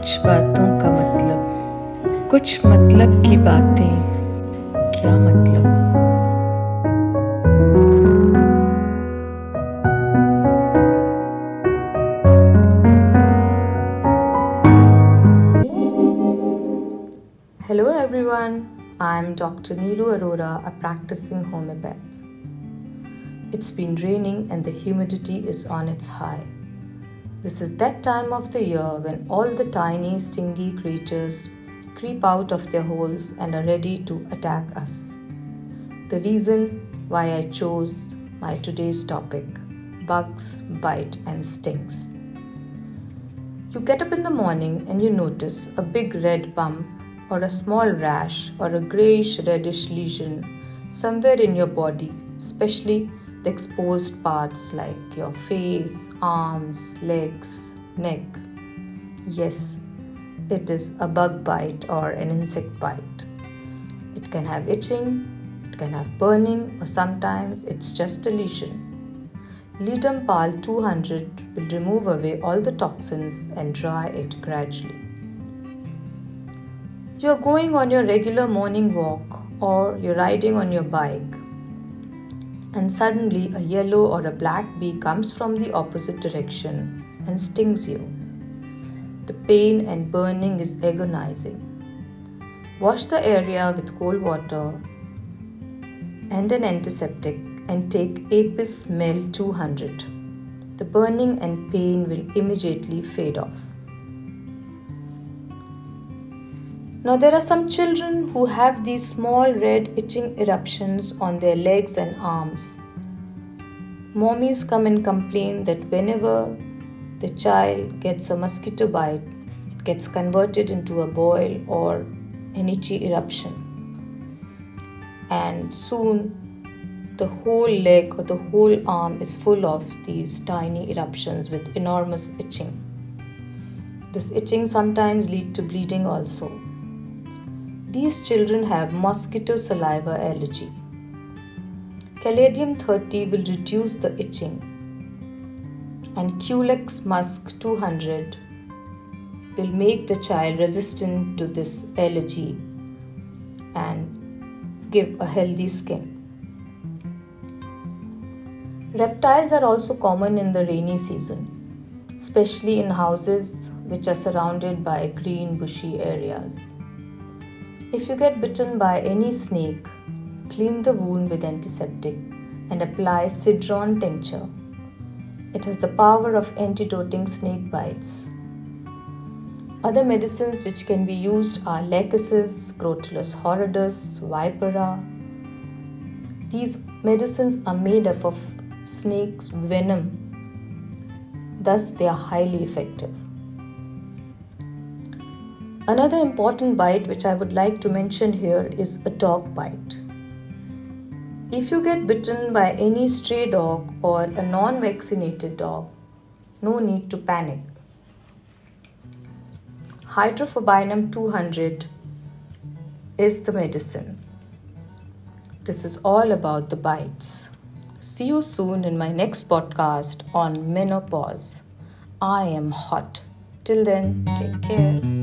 कुछ बातों का मतलब कुछ मतलब की बातें, क्या मतलब? Hello everyone I am doctor Neelu Arora a practising homeopath it's been raining and the humidity is on its high This is that time of the year when all the tiny, stingy creatures creep out of their holes and are ready to attack us. The reason why I chose my today's topic bugs, bite, and stings. You get up in the morning and you notice a big red bump or a small rash or a grayish reddish lesion somewhere in your body, especially the exposed parts like your face, arms, legs, neck. Yes, it is a bug bite or an insect bite. It can have itching, it can have burning, or sometimes it's just a lesion. Ledum Pal 200 will remove away all the toxins and dry it gradually. You're going on your regular morning walk or you're riding on your bike and suddenly a yellow or a black bee comes from the opposite direction and stings you. The pain and burning is agonizing. Wash the area with cold water and an antiseptic and take Apis Mel 200. The burning and pain will immediately fade off. Now, there are some children who have these small red itching eruptions on their legs and arms. Mommies come and complain that whenever the child gets a mosquito bite, it gets converted into a boil or an itchy eruption. And soon, the whole leg or the whole arm is full of these tiny eruptions with enormous itching. This itching sometimes leads to bleeding also. These children have mosquito saliva allergy. Caladium 30 will reduce the itching, and Culex Musk 200 will make the child resistant to this allergy and give a healthy skin. Reptiles are also common in the rainy season, especially in houses which are surrounded by green bushy areas. If you get bitten by any snake, clean the wound with antiseptic and apply Cedron tincture. It has the power of antidoting snake bites. Other medicines which can be used are lachesis, Crotalus horridus, vipera. These medicines are made up of snake's venom, thus, they are highly effective. Another important bite which I would like to mention here is a dog bite. If you get bitten by any stray dog or a non vaccinated dog, no need to panic. Hydrophobinum 200 is the medicine. This is all about the bites. See you soon in my next podcast on menopause. I am hot. Till then, take care.